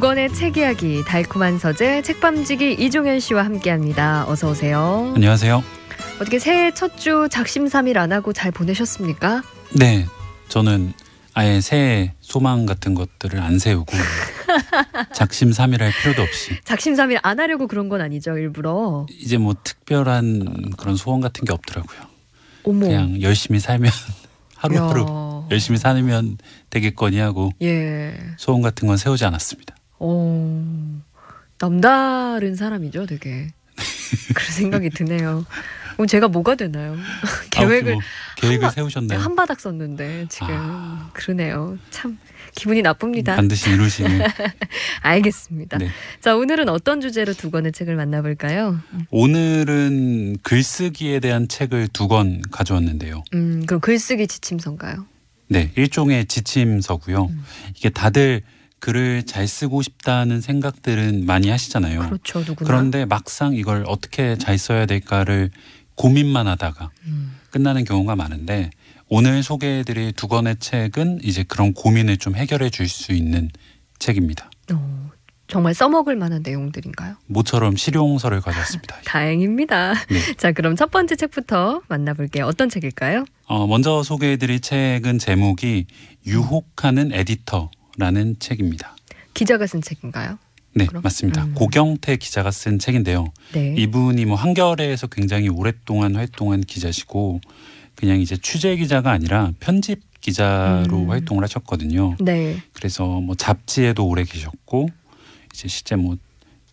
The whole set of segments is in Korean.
두 권의 책 이야기 달콤한 서재 책밤지기 이종현 씨와 함께합니다. 어서 오세요. 안녕하세요. 어떻게 새해 첫 주 작심삼일 안 하고 잘 보내셨습니까? 네, 저는 아예 새해 소망 같은 것들을 안 세우고 작심삼일 할 필요도 없이 작심삼일 안 하려고 그런 건 아니죠 일부러. 이제 뭐 특별한 그런 소원 같은 게 없더라고요. 어머. 그냥 열심히 살면 하루하루 야. 열심히 살면 되겠거니 하고 예. 소원 같은 건 세우지 않았습니다. 어. 남다른 사람이죠, 되게. 그런 생각이 드네요. 그럼 제가 뭐가 되나요? 계획을 아, 뭐 계획을 한바- 세우셨나요? 한 바닥 썼는데 지금 아. 그러네요. 참 기분이 나쁩니다. 반드시 이루시는. 알겠습니다. 네. 자 오늘은 어떤 주제로 두 권의 책을 만나볼까요? 오늘은 글쓰기에 대한 책을 두 권 가져왔는데요. 음, 그럼 글쓰기 지침서인가요? 네, 일종의 지침서고요. 음. 이게 다들 글을 잘 쓰고 싶다는 생각들은 많이 하시잖아요. 그렇죠, 누구나. 그런데 막상 이걸 어떻게 잘 써야 될까를 고민만 하다가 음, 끝나는 경우가 많은데 오늘 소개해드릴 두 권의 책은 이제 그런 고민을 좀 해결해 줄 수 있는 책입니다. 어, 정말 써먹을 만한 내용들인가요? 모처럼 실용서를 가져왔습니다. 다행입니다. 네. 자, 그럼 첫 번째 책부터 만나볼게요. 어떤 책일까요? 어, 먼저 소개해드릴 책은 제목이 유혹하는 에디터 라는 책입니다. 기자가 쓴 책인가요? 네, 그럼? 맞습니다. 음. 고경태 기자가 쓴 책인데요. 네. 이분이 뭐 한겨레에서 굉장히 오랫동안 활동한 기자시고 그냥 이제 취재 기자가 아니라 편집 기자로 음. 활동을 하셨거든요. 네. 그래서 뭐 잡지에도 오래 계셨고 이제 실제 뭐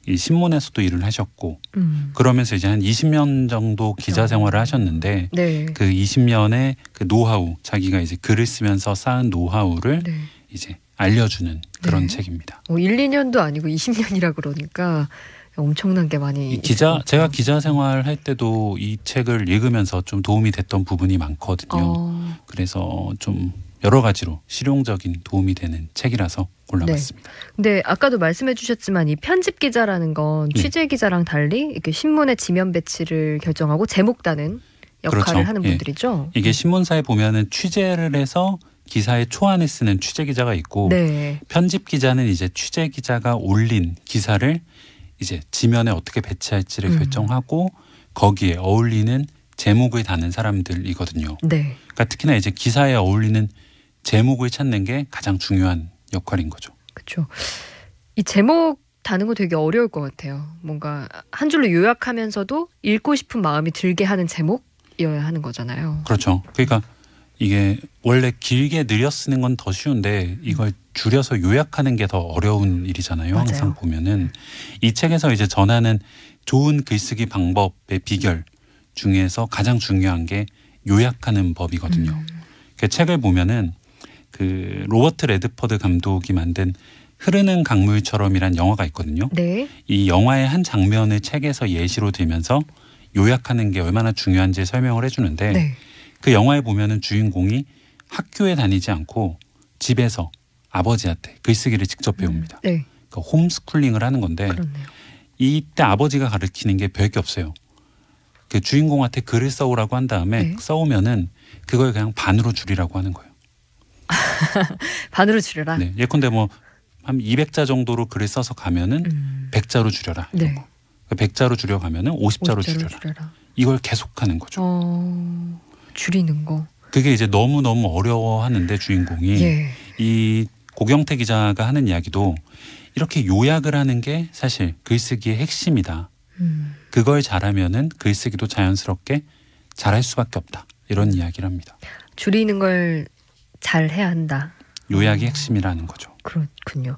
이 신문에서도 일을 하셨고 음. 그러면서 이제 한 20년 정도 기자 어. 생활을 하셨는데 네. 그 20년의 그 노하우 자기가 이제 글을 쓰면서 쌓은 노하우를 네. 이제 알려주는 그런 네. 책입니다. 어, 1, 2년도 아니고 20년이라 그러니까 엄청난 게 많이 이 기자 것 제가. 기자 생활할 때도 이 책을 읽으면서 좀 도움이 됐던 부분이 많거든요. 어, 그래서 좀 여러 가지로 실용적인 도움이 되는 책이라서 골라봤습니다. 근데 아까도 말씀해 주셨지만 이 편집 기자라는 건 네. 취재 기자랑 달리 이렇게 신문의 지면 배치를 결정하고 제목 다는 역할을 그렇죠. 하는 예. 분들이죠. 이게 신문사에 보면은 취재를 해서 기사의 초안을 쓰는 취재 기자가 있고 네. 편집 기자는 이제 취재 기자가 올린 기사를 이제 지면에 어떻게 배치할지를 음. 결정하고 거기에 어울리는 제목을 다는 사람들이거든요. 네. 그러니까 특히나 이제 기사에 어울리는 제목을 찾는 게 가장 중요한 역할인 거죠. 그렇죠. 이 제목 다는 거 되게 어려울 것 같아요. 뭔가 한 줄로 요약하면서도 읽고 싶은 마음이 들게 하는 제목이어야 하는 거잖아요. 그렇죠. 그러니까 이게 원래 길게 늘려 쓰는 건 더 쉬운데 이걸 줄여서 요약하는 게 더 어려운 일이잖아요. 맞아요. 항상 보면은 이 책에서 이제 전하는 좋은 글쓰기 방법의 비결 중에서 가장 중요한 게 요약하는 법이거든요. 음. 그 책을 보면은 그 로버트 레드퍼드 감독이 만든 흐르는 강물처럼이란 영화가 있거든요. 네. 이 영화의 한 장면을 책에서 예시로 들면서 요약하는 게 얼마나 중요한지 설명을 해주는데 네. 그 영화에 보면은 주인공이 학교에 다니지 않고 집에서 아버지한테 글쓰기를 직접 배웁니다. 네. 그러니까 홈스쿨링을 하는 건데 그렇네요. 이때 아버지가 가르치는 게 별게 없어요. 그 주인공한테 글을 써오라고 한 다음에 네. 써오면은 그걸 그냥 반으로 줄이라고 하는 거예요. 반으로 줄여라. 네. 예컨대 뭐 한 200자 정도로 글을 써서 가면은 음. 100자로 줄여라. 이런 네. 거. 100자로 줄여 가면은 50자로 50자로 줄여라. 줄여라. 이걸 계속하는 거죠. 어, 줄이는 거. 그게 이제 너무 너무 어려워하는데 주인공이 예. 이 고경태 기자가 하는 이야기도 이렇게 요약을 하는 게 사실 글쓰기의 핵심이다. 음. 그걸 잘하면은 글쓰기도 자연스럽게 잘할 수밖에 없다. 이런 이야기를 합니다. 줄이는 걸 잘 해야 한다. 요약이 음. 핵심이라는 거죠. 그렇군요.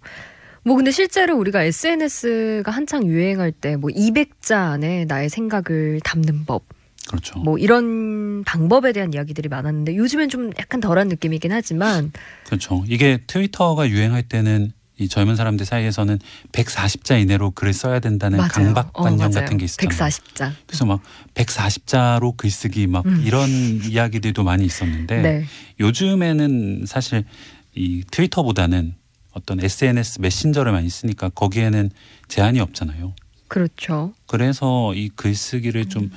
뭐 근데 실제로 우리가 SNS가 한창 유행할 때 뭐 200자 안에 나의 생각을 담는 법, 그렇죠. 뭐 이런 방법에 대한 이야기들이 많았는데 요즘엔 좀 약간 덜한 느낌이긴 하지만 그렇죠. 이게 트위터가 유행할 때는 이 젊은 사람들 사이에서는 140자 이내로 글을 써야 된다는 맞아요. 강박관념 어. 같은 게 있었잖아요. 140자. 그래서 막 140자로 글쓰기 막 음. 이런 이야기들도 많이 있었는데 네. 요즘에는 사실 이 트위터보다는 어떤 SNS 메신저를 많이 쓰니까 거기에는 제한이 없잖아요. 그렇죠. 그래서 이 글쓰기를 좀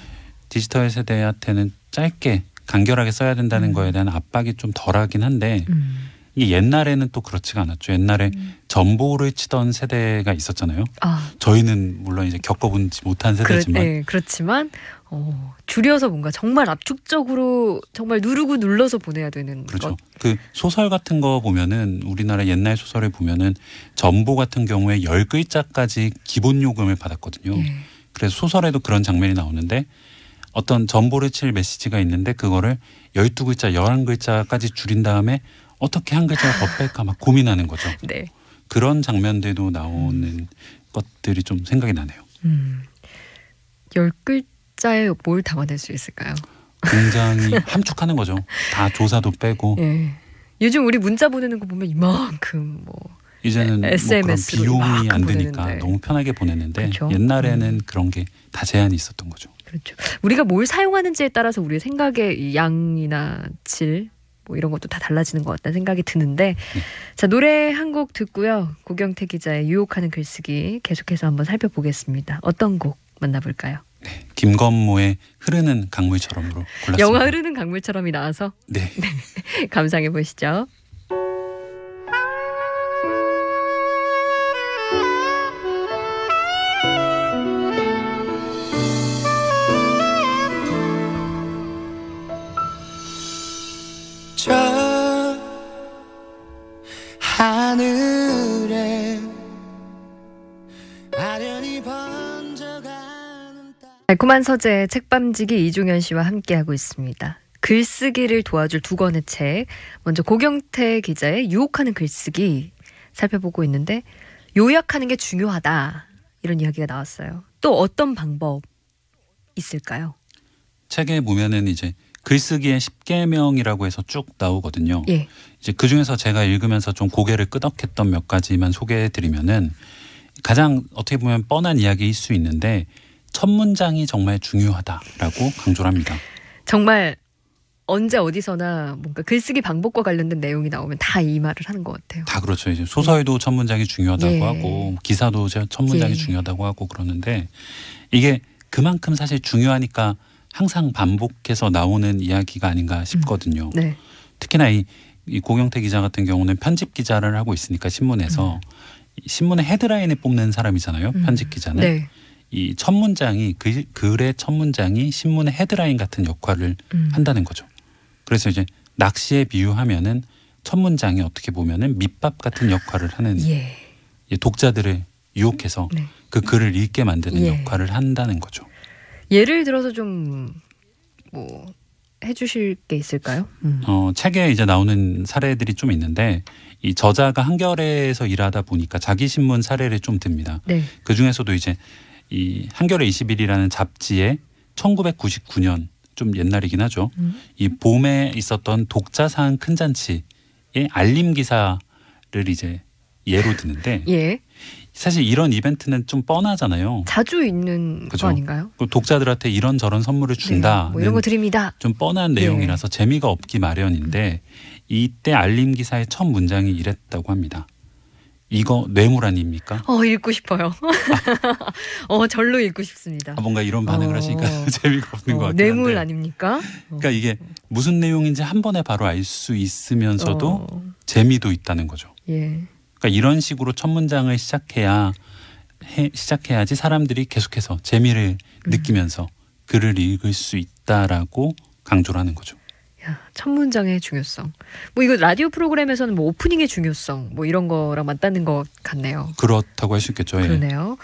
디지털 세대한테는 짧게 간결하게 써야 된다는 음. 거에 대한 압박이 좀 덜하긴 한데 음. 이게 옛날에는 또 그렇지가 않았죠. 옛날에 음. 전보를 치던 세대가 있었잖아요. 아, 저희는 물론 이제 겪어보지 못한 그렇, 세대지만 네, 그렇지만 어, 줄여서 뭔가 정말 압축적으로 정말 누르고 눌러서 보내야 되는 그렇죠. 것. 그 소설 같은 거 보면은 우리나라 옛날 소설을 보면은 전보 같은 경우에 열 글자까지 기본 요금을 받았거든요. 예. 그래서 소설에도 그런 장면이 나오는데 어떤 전보를 칠 메시지가 있는데 그거를 열두 글자, 열한 글자까지 줄인 다음에 어떻게 한 글자를 더 뺄까 막 고민하는 거죠. 네. 그런 장면들도 나오는 것들이 좀 생각이 나네요. 음. 열 글자에 뭘 담아낼 수 있을까요? 굉장히 함축하는 거죠. 다 조사도 빼고 예. 요즘 우리 문자 보내는 거 보면 이만큼 뭐 이제는 뭐 그런 SMS 로 비용이 안 되니까 보내는데. 너무 편하게 보내는데 그렇죠. 옛날에는 음. 그런 게 다 제한이 있었던 거죠. 그렇죠. 우리가 뭘 사용하는지에 따라서 우리의 생각의 이 양이나 질, 뭐 이런 것도 다 달라지는 것 같다는 생각이 드는데, 자 노래 한 곡 듣고요. 고경태 기자의 유혹하는 글쓰기 계속해서 한번 살펴보겠습니다. 어떤 곡 만나볼까요? 김건모의 흐르는 강물처럼으로 골랐습니다. 영화 흐르는 강물처럼이 나와서 네. 감상해 보시죠. 달콤한 서재 책밤지기 이종현 씨와 함께하고 있습니다. 글쓰기를 도와줄 두 권의 책. 먼저 고경태 기자의 유혹하는 글쓰기 살펴보고 있는데 요약하는 게 중요하다. 이런 이야기가 나왔어요. 또 어떤 방법 있을까요? 책에 보면은 이제 글쓰기의 10계명이라고 해서 쭉 나오거든요. 예. 이제 그 중에서 제가 읽으면서 좀 고개를 끄덕했던 몇 가지만 소개해 드리면은 가장 어떻게 보면 뻔한 이야기일 수 있는데 첫 문장이 정말 중요하다라고 강조를 합니다. 정말 언제 어디서나 뭔가 글쓰기 방법과 관련된 내용이 나오면 다 이 말을 하는 것 같아요. 다 그렇죠. 이제 소설도 첫 문장이 중요하다고 예. 하고 기사도 제- 첫 문장이 예. 중요하다고 하고 그러는데 이게 그만큼 사실 중요하니까 항상 반복해서 나오는 이야기가 아닌가 싶거든요. 네. 특히나 이, 이 고경태 기자 같은 경우는 편집 기자를 하고 있으니까 신문에서 이 신문의 헤드라인을 뽑는 사람이잖아요. 음. 편집 기자는 네. 이 첫 문장이 그 글의 첫 문장이 신문의 헤드라인 같은 역할을 음. 한다는 거죠. 그래서 이제 낚시에 비유하면은 첫 문장이 어떻게 보면은 밑밥 같은 역할을 하는 예. 이 독자들을 유혹해서 네. 그 글을 읽게 만드는 예. 역할을 한다는 거죠. 예를 들어서 좀 뭐 해주실 게 있을까요? 음. 어, 책에 이제 나오는 사례들이 좀 있는데 이 저자가 한겨레에서 일하다 보니까 자기 신문 사례를 좀 듭니다. 네. 그 중에서도 이제 이 한겨레 21이라는 잡지에 1999년 좀 옛날이긴 하죠. 음. 이 봄에 있었던 독자상 큰 잔치의 알림 기사를 이제 예로 드는데 예. 사실 이런 이벤트는 좀 뻔하잖아요. 자주 있는 그죠. 거 아닌가요? 그 독자들한테 이런 저런 선물을 네. 준다는 뭐 이런 거 드립니다. 좀 뻔한 예. 내용이라서 재미가 없기 마련인데 이때 알림 기사의 첫 문장이 이랬다고 합니다. 이거 뇌물 아닙니까? 어 읽고 싶어요. 어 절로 읽고 싶습니다. 아, 뭔가 이런 반응을 어. 하시니까 재미가 없는 것 어, 같긴 뇌물 한데. 아닙니까? 어. 그러니까 이게 무슨 내용인지 한 번에 바로 알 수 있으면서도 어, 재미도 있다는 거죠. 예. 그러니까 이런 식으로 첫 문장을 시작해야 해, 시작해야지 사람들이 계속해서 재미를 음. 느끼면서 글을 읽을 수 있다라고 강조를 하는 거죠. 야, 첫 문장의 중요성. 뭐 이거 라디오 프로그램에서는 뭐 오프닝의 중요성 뭐 이런 거랑 맞닿는 것 같네요. 그렇다고 할 수 있겠죠. 예. 그러네요.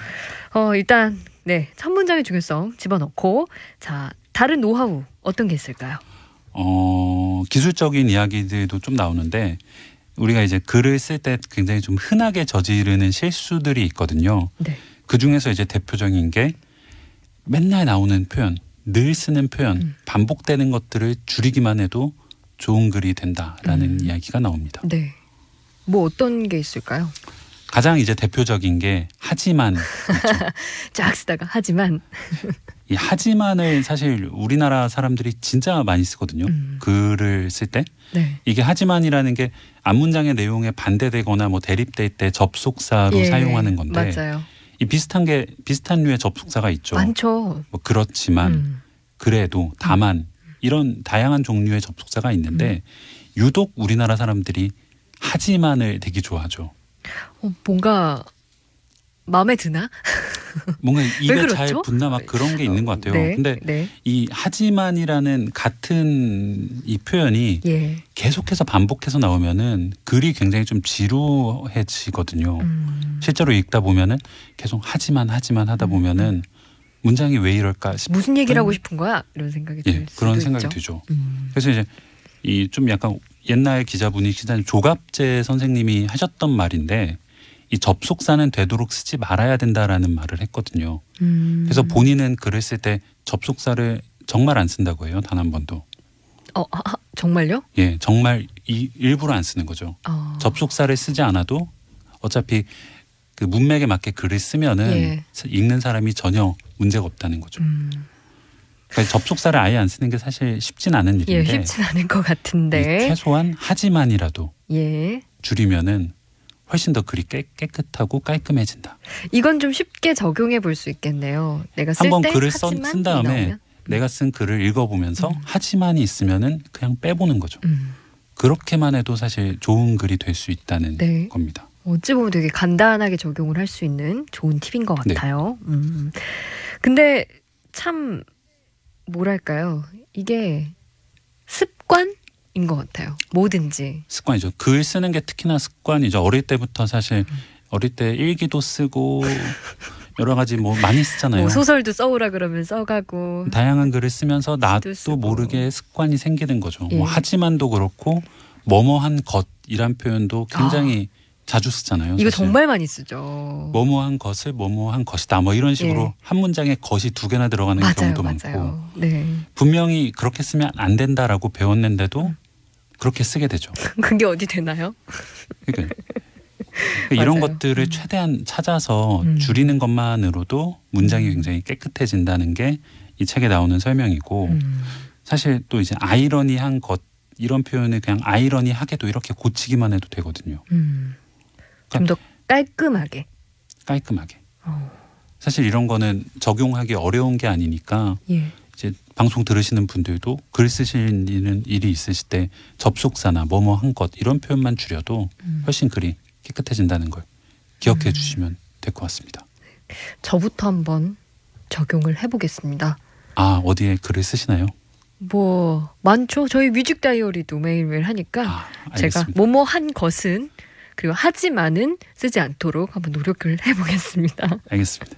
어 일단 네, 첫 문장의 중요성 집어넣고 자 다른 노하우 어떤 게 있을까요? 어, 기술적인 이야기들도 좀 나오는데 우리가 이제 글을 쓸 때 굉장히 좀 흔하게 저지르는 실수들이 있거든요. 네. 그 중에서 이제 대표적인 게 맨날 나오는 표현, 늘 쓰는 표현, 음. 반복되는 것들을 줄이기만 해도 좋은 글이 된다라는 음. 이야기가 나옵니다. 네. 뭐 어떤 게 있을까요? 가장 이제 대표적인 게 하지만 쫙 쓰다가 하지만 이 하지만을 사실 우리나라 사람들이 진짜 많이 쓰거든요. 음. 글을 쓸 때. 네. 이게 하지만이라는 게 앞문장의 내용에 반대되거나 뭐 대립될 때 접속사로 예, 사용하는 건데 맞아요. 이 비슷한 게 비슷한 류의 접속사가 있죠. 많죠. 뭐 그렇지만 음. 그래도 다만 이런 다양한 종류의 접속사가 있는데 유독 우리나라 사람들이 하지만을 되게 좋아하죠. 어, 뭔가 마음에 드나? 뭔가 입에 그렇죠? 잘 붙나 막 그런 게 있는 것 같아요. 네, 근데 네. 이 하지만이라는 같은 이 표현이 예. 계속해서 반복해서 나오면은 글이 굉장히 좀 지루해지거든요. 음, 실제로 읽다 보면은 계속 하지만 하지만 하다 보면은 문장이 왜 이럴까 싶 무슨 얘기를 하고 싶은 거야? 이런 생각이 들 예, 그런 생각이 있죠. 들죠. 음, 그래서 이제 이 좀 약간 옛날 기자분이 기자님 조갑재 선생님이 하셨던 말인데 이 접속사는 되도록 쓰지 말아야 된다라는 말을 했거든요. 음. 그래서 본인은 글을 쓸 때 접속사를 정말 안 쓴다고 해요. 단 한 번도. 어, 아, 아, 정말요? 예, 정말 이 일부러 안 쓰는 거죠. 어. 접속사를 쓰지 않아도 어차피 그 문맥에 맞게 글을 쓰면은 예. 읽는 사람이 전혀 문제가 없다는 거죠. 음, 그러니까 접속사를 아예 안 쓰는 게 사실 쉽진 않은 예, 일인데 쉽진 않을 것이 같은데. 최소한 하지만이라도 예. 줄이면은 훨씬 더 글이 깨, 깨끗하고 깔끔해진다. 이건 좀 쉽게 적용해 볼 수 있겠네요. 내가 쓸 한번 때 글을 써- 쓴 다음에 나오면. 내가 쓴 글을 읽어보면서 음. 하지만이 있으면은 그냥 빼보는 거죠. 음, 그렇게만 해도 사실 좋은 글이 될 수 있다는 네. 겁니다. 어찌 보면 되게 간단하게 적용을 할 수 있는 좋은 팁인 것 네. 같아요. 음. 근데 참 뭐랄까요? 이게 습관인 것 같아요. 뭐든지. 습관이죠. 글 쓰는 게 특히나 습관이죠. 어릴 때부터 사실 음. 어릴 때 일기도 쓰고 여러 가지 뭐 많이 쓰잖아요. 뭐 소설도 써오라 그러면 써가고. 다양한 글을 쓰면서 나도. 모르게 습관이 생기는 거죠. 예. 뭐 하지만도 그렇고 뭐뭐한 것이란 표현도 굉장히 자주 쓰잖아요. 아. 이거 사실. 정말 많이 쓰죠. 뭐뭐한 것을 뭐뭐한 것이다. 뭐 이런 식으로 예. 한 문장에 것이 두 개나 들어가는 맞아요, 경우도 많고 맞아요. 네. 분명히 그렇게 쓰면 안 된다라고 배웠는데도 그렇게 쓰게 되죠. 그게 어디 되나요? 그러니까 이런. 것들을 음. 최대한 찾아서 음. 줄이는 것만으로도 문장이 음. 굉장히 깨끗해진다는 게 이 책에 나오는 설명이고 음. 사실 또 이제 아이러니한 것 이런 표현을 그냥 아이러니하게도 이렇게 고치기만 해도 되거든요. 음. 좀더 깔끔하게. 깔끔하게. 어. 사실 이런 거는 적용하기 어려운 게 아니니까 예. 방송 들으시는 분들도 글 쓰시는 일이 있으실 때 접속사나 뭐뭐 한 것 이런 표현만 줄여도 음. 훨씬 글이 깨끗해진다는 걸 기억해 음. 주시면 될 것 같습니다. 저부터 한번 적용을 해보겠습니다. 아 어디에 글을 쓰시나요? 뭐 많죠. 저희 뮤직 다이어리도 매일매일 하니까 아 제가. 뭐뭐 한 것은 그리고 하지만은 쓰지 않도록 한번 노력을 해보겠습니다. 알겠습니다.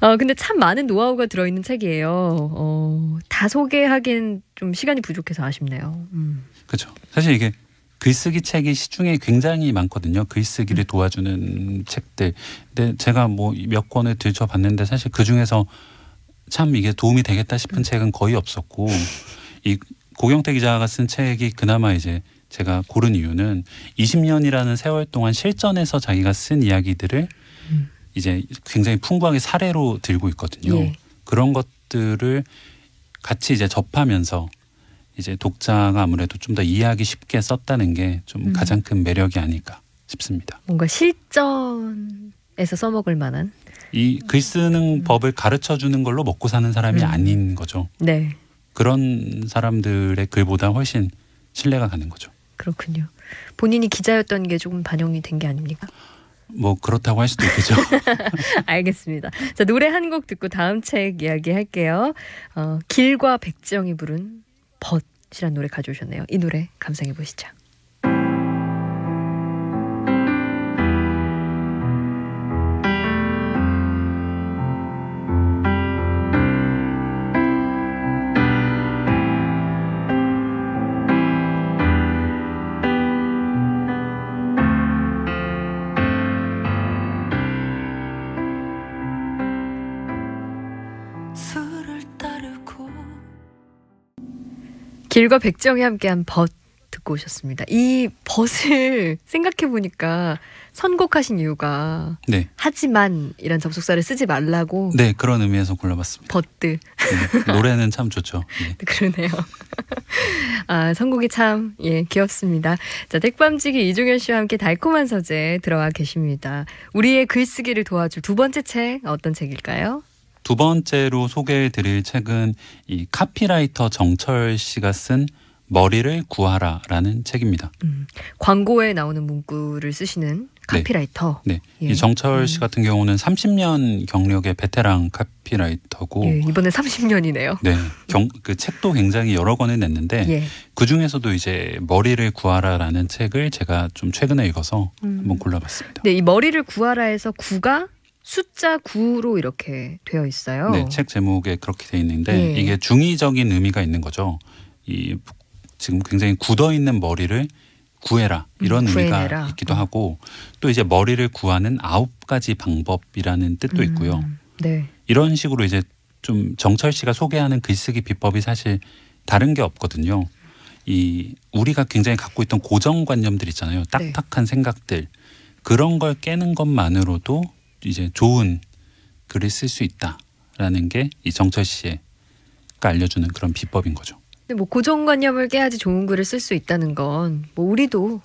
어, 근데 참 많은 노하우가 들어있는 책이에요. 어, 다 소개하기엔 좀 시간이 부족해서 아쉽네요. 음. 그렇죠. 사실 이게 글쓰기 책이 시중에 굉장히 많거든요. 글쓰기를 도와주는 책들. 근데 제가 뭐 몇 권을 들춰봤는데 사실 그 중에서 참 이게 도움이 되겠다 싶은 책은 거의 없었고 이 고경태 기자가 쓴 책이 그나마 이제 제가 고른 이유는 20년이라는 세월 동안 실전에서 자기가 쓴 이야기들을 음. 이제 굉장히 풍부하게 사례로 들고 있거든요. 예. 그런 것들을 같이 이제 접하면서 이제 독자가 아무래도 좀 더 이해하기 쉽게 썼다는 게좀 음. 가장 큰 매력이 아닐까 싶습니다. 뭔가 실전에서 써먹을 만한. 이 글 쓰는 법을 가르쳐 주는 걸로 먹고 사는 사람이 음. 아닌 거죠. 네, 그런 사람들의 글보다 훨씬 신뢰가 가는 거죠. 그렇군요. 본인이 기자였던 게 조금 반영이 된 게 아닙니까? 뭐 그렇다고 할 수도 있겠죠. 알겠습니다. 자, 노래 한 곡 듣고 다음 책 이야기 할게요. 어, 길과 백지영이 부른 벗이란 노래 가져오셨네요. 이 노래 감상해 보시죠. 길과 백지영이 함께한 벗 듣고 오셨습니다. 이 벗을 생각해 보니까 선곡하신 이유가 네, 하지만 이란 접속사를 쓰지 말라고 네 그런 의미에서 골라봤습니다. 벗들 네, 노래는 참 좋죠. 네. 그러네요. 아 선곡이 참 예 귀엽습니다. 자 택밤지기 이종현 씨와 함께 달콤한 서재 들어와 계십니다. 우리의 글쓰기를 도와줄 두 번째 책 어떤 책일까요? 두 번째로 소개해 드릴 책은 이 카피라이터 정철 씨가 쓴 머리를 구하라라는 책입니다. 음, 광고에 나오는 문구를 쓰시는 카피라이터. 네. 예. 이 정철 씨 음. 같은 경우는 30년 경력의 베테랑 카피라이터고 예, 이번에 30년이네요. 네. 경, 그 책도 굉장히 여러 권을 냈는데 예. 그 중에서도 이제 머리를 구하라라는 책을 제가 좀 최근에 읽어서 음. 한번 골라봤습니다. 네, 이 머리를 구하라에서 구가 숫자 9로 이렇게 되어 있어요. 네, 책 제목에 그렇게 돼 있는데 예. 이게 중의적인 의미가 있는 거죠. 이 지금 굉장히 굳어 있는 머리를 구해라 이런 음, 의미가 구해내라. 있기도 음. 하고 또 이제 머리를 구하는 아홉 가지 방법이라는 뜻도 있고요. 음, 네. 이런 식으로 이제 좀 정철 씨가 소개하는 글쓰기 비법이 사실 다른 게 없거든요. 이 우리가 굉장히 갖고 있던 고정관념들 있잖아요. 네. 딱딱한 생각들 그런 걸 깨는 것만으로도 이제 좋은 글을 쓸 수 있다라는 게 이 정철 씨가 알려주는 그런 비법인 거죠. 근데 뭐 고정관념을 깨야지 좋은 글을 쓸 수 있다는 건 뭐 우리도 뭐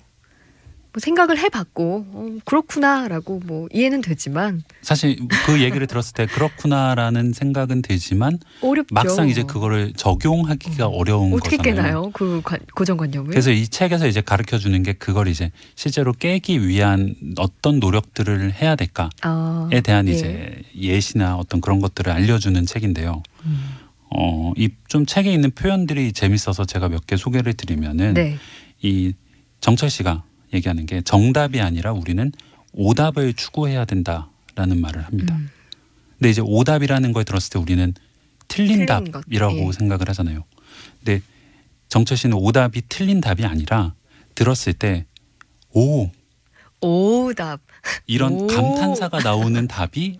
생각을 해봤고 어, 그렇구나라고 뭐 이해는 되지만 사실 그 얘기를 들었을 때 그렇구나라는 생각은 들지만 어렵죠. 막상 이제 그거를 적용하기가 어려운 어떻게 거잖아요. 깨나요? 그 관- 고정관념을? 그래서 이 책에서 이제 가르쳐 주는 게 그걸 이제 실제로 깨기 위한 어떤 노력들을 해야 될까에 아, 대한 예. 이제 예시나 어떤 그런 것들을 알려주는 책인데요. 음. 어, 이 좀 책에 있는 표현들이 재밌어서 제가 몇 개 소개를 드리면은 네. 이 정철 씨가 얘기하는 게 정답이 아니라 우리는 오답을 추구해야 된다라는 말을 합니다. 음. 근데 이제 오답이라는 걸 들었을 때 우리는 틀린 틀린 것, 답이라고 예. 생각을 하잖아요. 근데 정철 씨는 오답이 틀린 답이 아니라 들었을 때 오 오답. 이런 오. 감탄사가 나오는 답이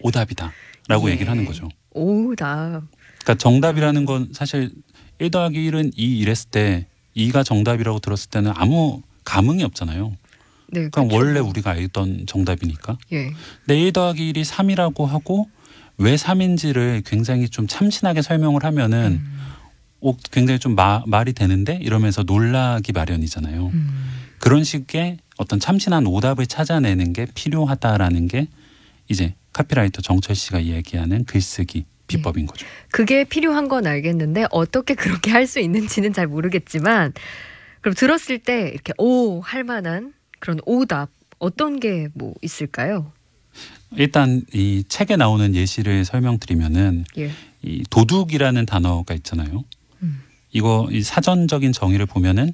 오답이다라고 예. 얘기를 하는 거죠. 오답. 그러니까 정답이라는 건 사실 1 더하기 1은 2 이랬을 때 2가 정답이라고 들었을 때는 아무 감흥이 없잖아요. 네. 그냥 그렇죠. 원래 우리가 알던 정답이니까. 예. 근데 1 더하기 1이 3이라고 하고 왜 3인지를 굉장히 좀 참신하게 설명을 하면은 음. 어, 굉장히 좀 마- 말이 되는데 이러면서 놀라기 마련이잖아요. 음. 그런 식의 어떤 참신한 오답을 찾아내는 게 필요하다라는 게 이제 카피라이터 정철 씨가 얘기하는 글쓰기 비법인 거죠. 그게 필요한 건 알겠는데 어떻게 그렇게 할 수 있는지는 잘 모르겠지만 그럼 들었을 때 이렇게 오 할 만한 그런 오답 어떤 게 뭐 있을까요? 일단 이 책에 나오는 예시를 설명드리면은 예. 이 도둑이라는 단어가 있잖아요. 음. 이거 이 사전적인 정의를 보면은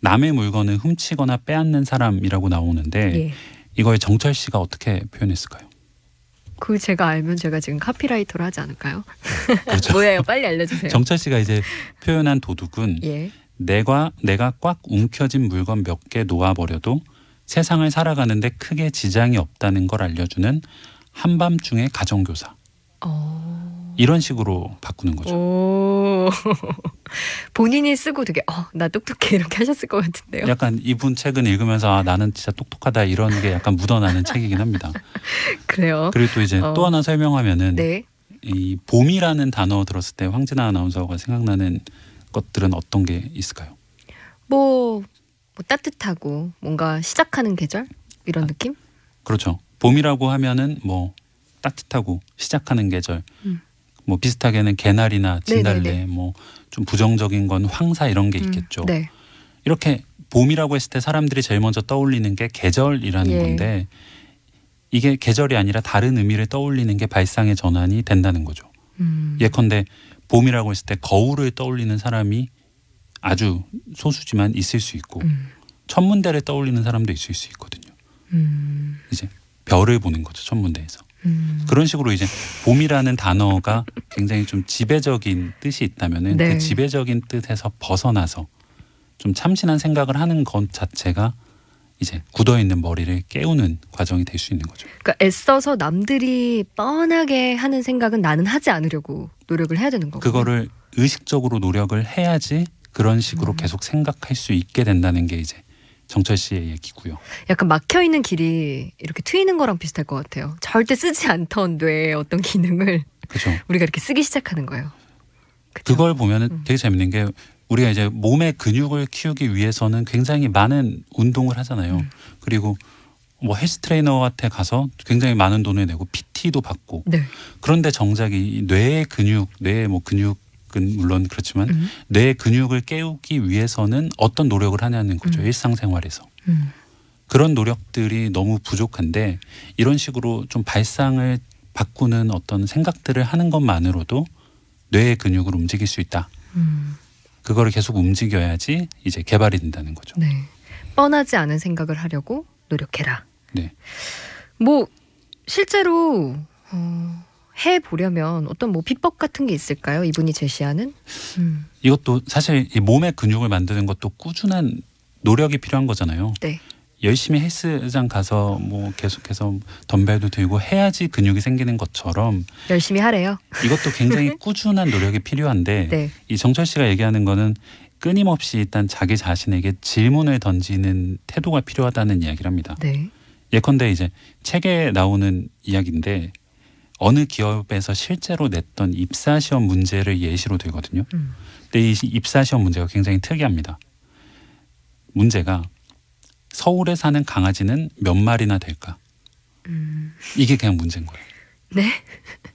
남의 물건을 훔치거나 빼앗는 사람이라고 나오는데 예. 이걸 정철 씨가 어떻게 표현했을까요? 그 제가 알면 제가 지금 카피라이터를 하지 않을까요? 그렇죠. 뭐예요? 빨리 알려주세요. 정철 씨가 이제 표현한 도둑은 예. 내가 내가 꽉 움켜진 물건 몇 개 놓아버려도 세상을 살아가는데 크게 지장이 없다는 걸 알려주는 한밤중의 가정교사 어. 이런 식으로 바꾸는 거죠. 오. 본인이 쓰고 되게 어, 나 똑똑해 이렇게 하셨을 것 같은데요. 약간 이분 책은 읽으면서 아, 나는 진짜 똑똑하다 이런 게 약간 묻어나는 책이긴 합니다. 그래요. 그리고 또 이제 어. 또 하나 설명하면은 네. 이 봄이라는 단어 들었을 때 황진아 아나운서가 생각나는 것들은 어떤 게 있을까요? 뭐, 뭐 따뜻하고 뭔가 시작하는 계절 이런 느낌? 그렇죠. 봄이라고 하면은 뭐 따뜻하고 시작하는 계절. 음. 뭐 비슷하게는 개나리나 진달래. 뭐 좀 부정적인 건 황사 이런 게 있겠죠. 음, 네. 이렇게 봄이라고 했을 때 사람들이 제일 먼저 떠올리는 게 계절이라는 예. 건데 이게 계절이 아니라 다른 의미를 떠올리는 게 발상의 전환이 된다는 거죠. 음. 예컨대 봄이라고 했을 때 거울을 떠올리는 사람이 아주 소수지만 있을 수 있고 음. 천문대를 떠올리는 사람도 있을 수 있거든요. 음. 이제 별을 보는 거죠 천문대에서. 음. 그런 식으로 이제 봄이라는 단어가 굉장히 좀 지배적인 뜻이 있다면은 네. 그 지배적인 뜻에서 벗어나서 좀 참신한 생각을 하는 것 자체가 이제 굳어 있는 머리를 깨우는 과정이 될 수 있는 거죠. 그러니까 애써서 남들이 뻔하게 하는 생각은 나는 하지 않으려고 노력을 해야 되는 거고. 그거를 의식적으로 노력을 해야지 그런 식으로 음. 계속 생각할 수 있게 된다는 게 이제 정철 씨의 얘기고요. 약간 막혀 있는 길이 이렇게 트이는 거랑 비슷할 것 같아요. 절대 쓰지 않던 뇌의 어떤 기능을 그렇죠. 우리가 이렇게 쓰기 시작하는 거예요. 그쵸? 그걸 보면은 음. 되게 재밌는 게 우리가 이제 몸의 근육을 키우기 위해서는 굉장히 많은 운동을 하잖아요. 음. 그리고 뭐 헬스 트레이너한테 가서 굉장히 많은 돈을 내고 PT도 받고 네. 그런데 정작 이 뇌의 근육, 뇌의 뭐 근육을 노력은 물론 그렇지만 음. 뇌 근육을 깨우기 위해서는 어떤 노력을 하냐는 거죠. 음. 일상생활에서. 음. 그런 노력들이 너무 부족한데 이런 식으로 좀 발상을 바꾸는 어떤 생각들을 하는 것만으로도 뇌의 근육을 움직일 수 있다. 음. 그거를 계속 움직여야지 이제 개발이 된다는 거죠. 네. 뻔하지 않은 생각을 하려고 노력해라. 네. 뭐 실제로 어, 해 보려면 어떤 뭐 비법 같은 게 있을까요? 이분이 제시하는? 음. 이것도 사실 이 몸의 근육을 만드는 것도 꾸준한 노력이 필요한 거잖아요. 네. 열심히 헬스장 가서 뭐 계속해서 덤벨도 들고 해야지 근육이 생기는 것처럼 열심히 하래요. 이것도 굉장히 꾸준한 노력이 필요한데 네. 이 정철 씨가 얘기하는 거는 끊임없이 일단 자기 자신에게 질문을 던지는 태도가 필요하다는 이야기를 합니다. 네. 예컨대 이제 책에 나오는 이야기인데 어느 기업에서 실제로 냈던 입사 시험 문제를 예시로 들거든요. 음. 근데 이 입사 시험 문제가 굉장히 특이합니다. 문제가 서울에 사는 강아지는 몇 마리나 될까? 음. 이게 그냥 문제인 거예요. 네.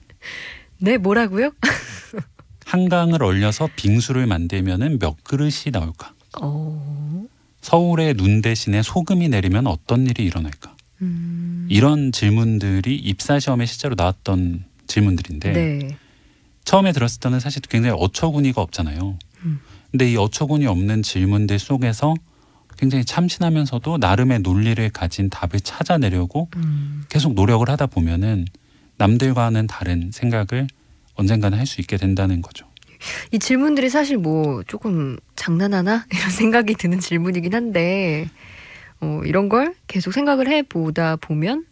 네, 뭐라고요? 한강을 얼려서 빙수를 만들면은 몇 그릇이 나올까? 어. 서울에 눈 대신에 소금이 내리면 어떤 일이 일어날까? 음. 이런 질문들이 입사 시험에 실제로 나왔던 질문들인데 네. 처음에 들었을 때는 사실 굉장히 어처구니가 없잖아요. 음. 근데 이 어처구니 없는 질문들 속에서 굉장히 참신하면서도 나름의 논리를 가진 답을 찾아내려고 음. 계속 노력을 하다 보면은 남들과는 다른 생각을 언젠가는 할 수 있게 된다는 거죠. 이 질문들이 사실 뭐 조금 장난하나 이런 생각이 드는 질문이긴 한데 어, 이런 걸 계속 생각을 해보다 보면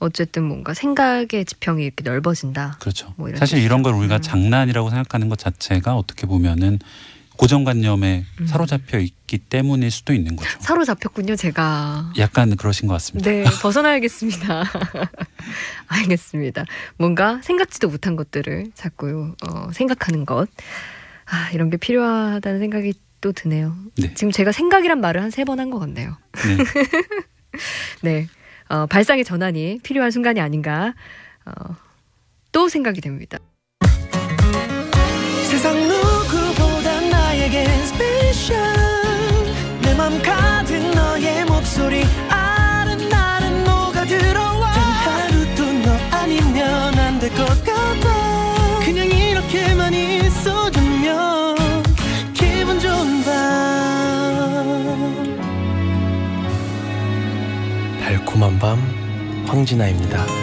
어쨌든 뭔가 생각의 지평이 이렇게 넓어진다. 그렇죠. 뭐 사실 이런 걸 우리가 음. 장난이라고 생각하는 것 자체가 어떻게 보면은 고정관념에 음. 사로잡혀 있기 때문일 수도 있는 거죠. 사로잡혔군요, 제가. 약간 그러신 것 같습니다. 네, 벗어나야겠습니다. 알겠습니다. 뭔가 생각지도 못한 것들을 자꾸 어, 생각하는 것. 아, 이런 게 필요하다는 생각이 또 드네요. 네. 지금 제가 생각이란 말을 한 세 번 한 것 같네요. 네. 네. 어, 발상의 전환이 필요한 순간이 아닌가. 어, 또 생각이 됩니다. 나에겐 special 내맘 가득 너의 목소리. 아른아른 녹아들어와. 단 하루도 너 아니면 안 될 것 같아. 그냥 이렇게만 있어주면 기분 좋은 밤. 달콤한 밤 황진아입니다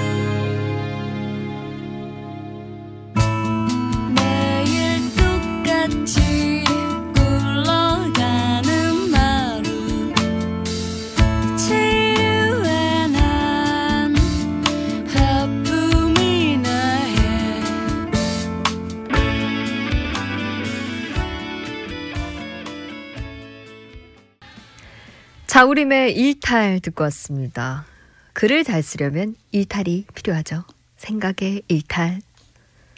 자우림의 일탈 듣고 왔습니다. 글을 잘 쓰려면 일탈이 필요하죠. 생각의 일탈.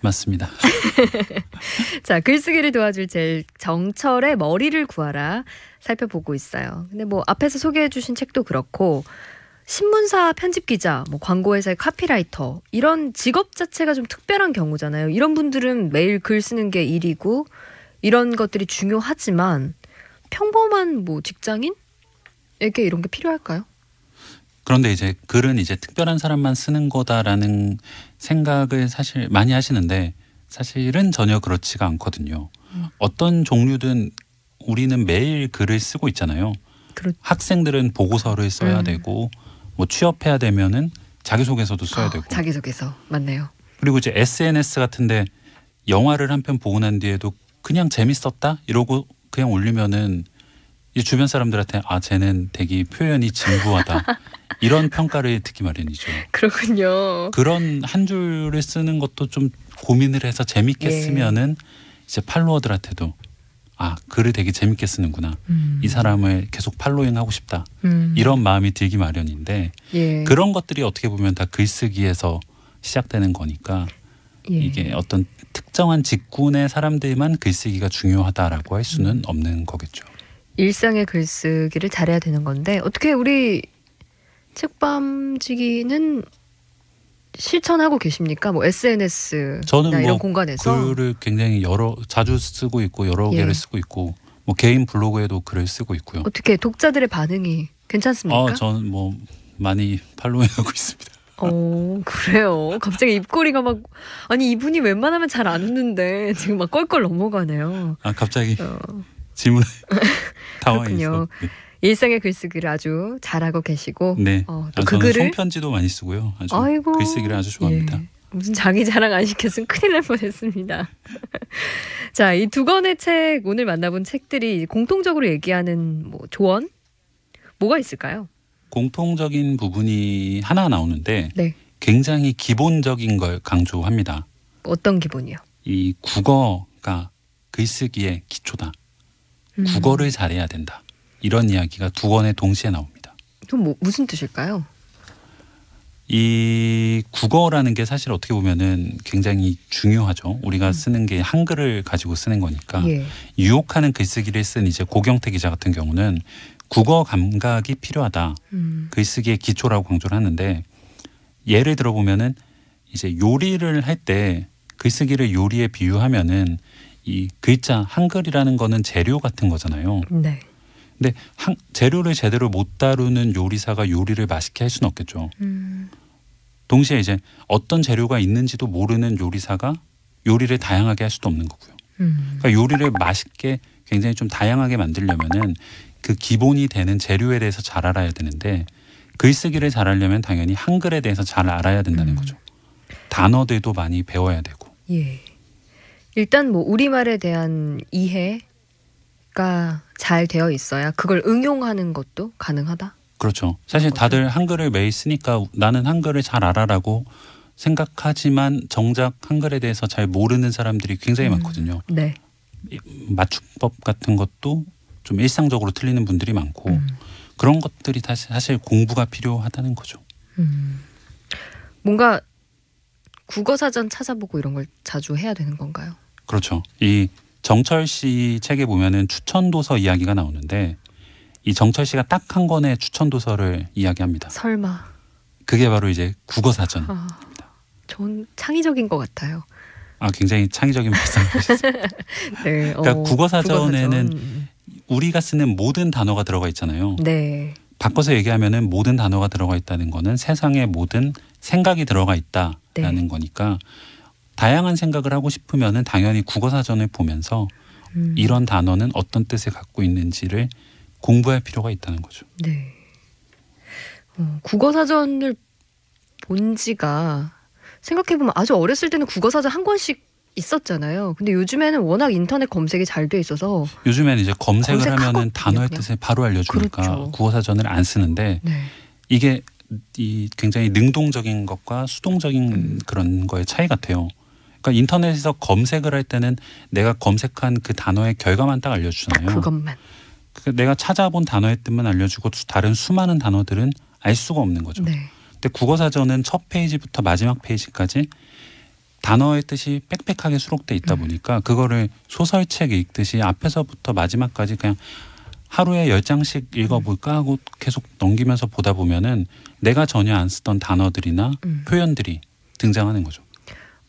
맞습니다. 자, 글쓰기를 도와줄 제일 정철의 머리를 구하라 살펴보고 있어요. 근데 뭐 앞에서 소개해 주신 책도 그렇고 신문사 편집 기자, 뭐 광고회사의 카피라이터 이런 직업 자체가 좀 특별한 경우잖아요. 이런 분들은 매일 글 쓰는 게 일이고 이런 것들이 중요하지만 평범한 뭐 직장인 에게 이런 게 필요할까요? 그런데 이제 글은 이제 특별한 사람만 쓰는 거다라는 생각을 사실 많이 하시는데 사실은 전혀 그렇지가 않거든요. 음. 어떤 종류든 우리는 매일 글을 쓰고 있잖아요. 그렇 학생들은 보고서를 써야 음. 되고 뭐 취업해야 되면은 자기소개서도 써야 아, 되고 자기소개서 맞네요. 그리고 이제 SNS 같은데 영화를 한 편 보고 난 뒤에도 그냥 재밌었다 이러고 그냥 올리면은 이 주변 사람들한테 아 쟤는 되게 표현이 진부하다 이런 평가를 듣기 마련이죠. 그렇군요. 그런 한 줄을 쓰는 것도 좀 고민을 해서 재밌게 예. 쓰면은 이제 팔로워들한테도 아 글을 되게 재밌게 쓰는구나 음. 이 사람을 계속 팔로잉하고 싶다 음. 이런 마음이 들기 마련인데 예. 그런 것들이 어떻게 보면 다 글쓰기에서 시작되는 거니까 예. 이게 어떤 특정한 직군의 사람들만 글쓰기가 중요하다라고 할 음. 수는 없는 거겠죠. 일상의 글쓰기를 잘해야 되는 건데 어떻게 우리 책밤지기는 실천하고 계십니까? 뭐 SNS 저는 나뭐 이런 공간에서 글을 굉장히 여러 자주 쓰고 있고 여러 예. 개를 쓰고 있고 뭐 개인 블로그에도 글을 쓰고 있고요. 어떻게 독자들의 반응이 괜찮습니까? 어, 저는 뭐 많이 팔로우하고 있습니다. 어, 그래요. 갑자기 입꼬리가 막 아니 이분이 웬만하면 잘 안 웃는데 지금 막 껄껄 넘어가네요. 아 갑자기 어, 질문에 당황해서. 그렇군요. 일상의 글쓰기를 아주 잘하고 계시고 네. 어, 아, 또그 글을 손편지도 많이 쓰고요. 아주 아이고 글쓰기를 아주 좋아합니다. 예. 무슨 자기 자랑 안 시켰으면 큰일 날 뻔했습니다. 자, 이 두 권의 책 오늘 만나본 책들이 공통적으로 얘기하는 뭐 조언 뭐가 있을까요? 공통적인 부분이 하나 나오는데 네, 굉장히 기본적인 걸 강조합니다. 어떤 기본이요? 이 국어가 글쓰기의 기초다. 음. 국어를 잘해야 된다. 이런 이야기가 두 권에 동시에 나옵니다. 그럼 뭐 무슨 뜻일까요? 이 국어라는 게 사실 어떻게 보면은 굉장히 중요하죠. 우리가 음. 쓰는 게 한글을 가지고 쓰는 거니까 예, 유혹하는 글쓰기를 쓴 이제 고경태 기자 같은 경우는 국어 감각이 필요하다. 음, 글쓰기의 기초라고 강조를 하는데 예를 들어 보면은 이제 요리를 할 때 글쓰기를 요리에 비유하면은 이 글자 한글이라는 거는 재료 같은 거잖아요. 네, 근데 한, 재료를 제대로 못 다루는 요리사가 요리를 맛있게 할 수는 없겠죠. 음, 동시에 이제 어떤 재료가 있는지도 모르는 요리사가 요리를 다양하게 할 수도 없는 거고요. 음, 그러니까 요리를 맛있게 굉장히 좀 다양하게 만들려면은 그 기본이 되는 재료에 대해서 잘 알아야 되는데 글쓰기를 잘하려면 당연히 한글에 대해서 잘 알아야 된다는 음. 거죠. 단어들도 많이 배워야 되고. 예. 일단 뭐 우리말에 대한 이해가 잘 되어 있어야 그걸 응용하는 것도 가능하다. 그렇죠. 사실 다들 한글을 매일 쓰니까 나는 한글을 잘 알아라고 생각하지만 정작 한글에 대해서 잘 모르는 사람들이 굉장히 음. 많거든요. 네. 맞춤법 같은 것도 좀 일상적으로 틀리는 분들이 많고 음. 그런 것들이 사실 공부가 필요하다는 거죠. 음. 뭔가 국어 사전 찾아보고 이런 걸 자주 해야 되는 건가요? 그렇죠. 이 정철 씨 책에 보면은 추천 도서 이야기가 나오는데 이 정철 씨가 딱 한 권의 추천 도서를 이야기합니다. 설마. 그게 바로 이제 국어 사전. 아, 전 창의적인 것 같아요. 아 굉장히 창의적인 말씀이셨어요. 네. 그러니까 어, 국어 사전에는 국어사전. 우리가 쓰는 모든 단어가 들어가 있잖아요. 네. 바꿔서 얘기하면은 모든 단어가 들어가 있다는 거는 세상의 모든 생각이 들어가 있다라는 네. 거니까 다양한 생각을 하고 싶으면은 당연히 국어 사전을 보면서 음. 이런 단어는 어떤 뜻을 갖고 있는지를 공부할 필요가 있다는 거죠. 네. 어, 국어 사전을 본 지가 생각해 보면 아주 어렸을 때는 국어 사전 한 권씩 있었잖아요. 근데 요즘에는 워낙 인터넷 검색이 잘 돼 있어서 요즘에는 이제 검색을 하면은 단어의 그냥. 뜻을 바로 알려주니까 그렇죠. 국어 사전을 안 쓰는데 네. 이게 이 굉장히 능동적인 것과 수동적인 음. 그런 거의 차이 같아요. 그러니까 인터넷에서 검색을 할 때는 내가 검색한 그 단어의 결과만 딱 알려주잖아요. 그것만. 그 내가 찾아본 단어의 뜻만 알려주고 수- 다른 수많은 단어들은 알 수가 없는 거죠. 네. 근데 국어 사전은 첫 페이지부터 마지막 페이지까지 단어의 뜻이 빽빽하게 수록돼 있다 음. 보니까 그거를 소설책 읽듯이 앞에서부터 마지막까지 그냥 하루에 열 장씩 읽어볼까 하고 계속 넘기면서 보다 보면은 내가 전혀 안 쓰던 단어들이나 음. 표현들이 등장하는 거죠.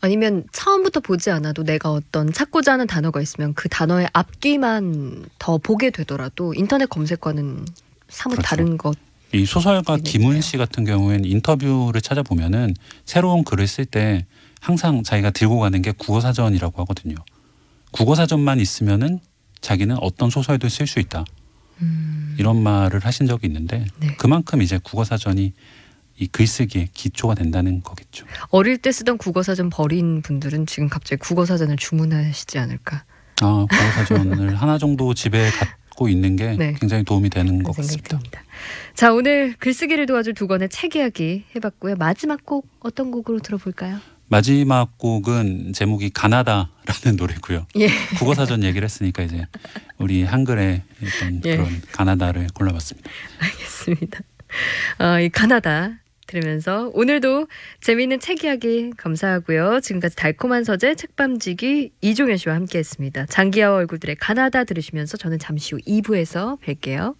아니면 처음부터 보지 않아도 내가 어떤 찾고자 하는 단어가 있으면 그 단어의 앞뒤만 더 보게 되더라도 인터넷 검색과는 사뭇 그렇죠. 다른 것. 이 소설가. 김훈 씨 같은 경우에는 인터뷰를 찾아보면은 새로운 글을 쓸 때 항상 자기가 들고 가는 게 국어 사전이라고 하거든요. 국어 사전만 있으면은 자기는 어떤 소설도 쓸 수 있다. 음, 이런 말을 하신 적이 있는데 네. 그만큼 이제 국어 사전이 이 글쓰기의 기초가 된다는 거겠죠. 어릴 때 쓰던 국어 사전 버린 분들은 지금 갑자기 국어 사전을 주문하시지 않을까 아, 국어 사전을 하나 정도 집에 갖고 있는 게 네. 굉장히 도움이 되는 것 같습니다. 듭니다. 자 오늘 글쓰기를 도와줄 두 권의 책 이야기 해봤고요. 마지막 곡 어떤 곡으로 들어볼까요? 마지막 곡은 제목이 가나다라는 노래고요. 예. 국어 사전 얘기를 했으니까 이제 우리 한글의 어떤 예. 그런 가나다를 골라봤습니다. 알겠습니다. 어, 이 가나다 들으면서 오늘도 재미있는 책 이야기 감사하고요. 지금까지 달콤한 서재 책밤지기 이종현 씨와 함께했습니다. 장기하와 얼굴들의 가나다 들으시면서 저는 잠시 후 2부에서 뵐게요.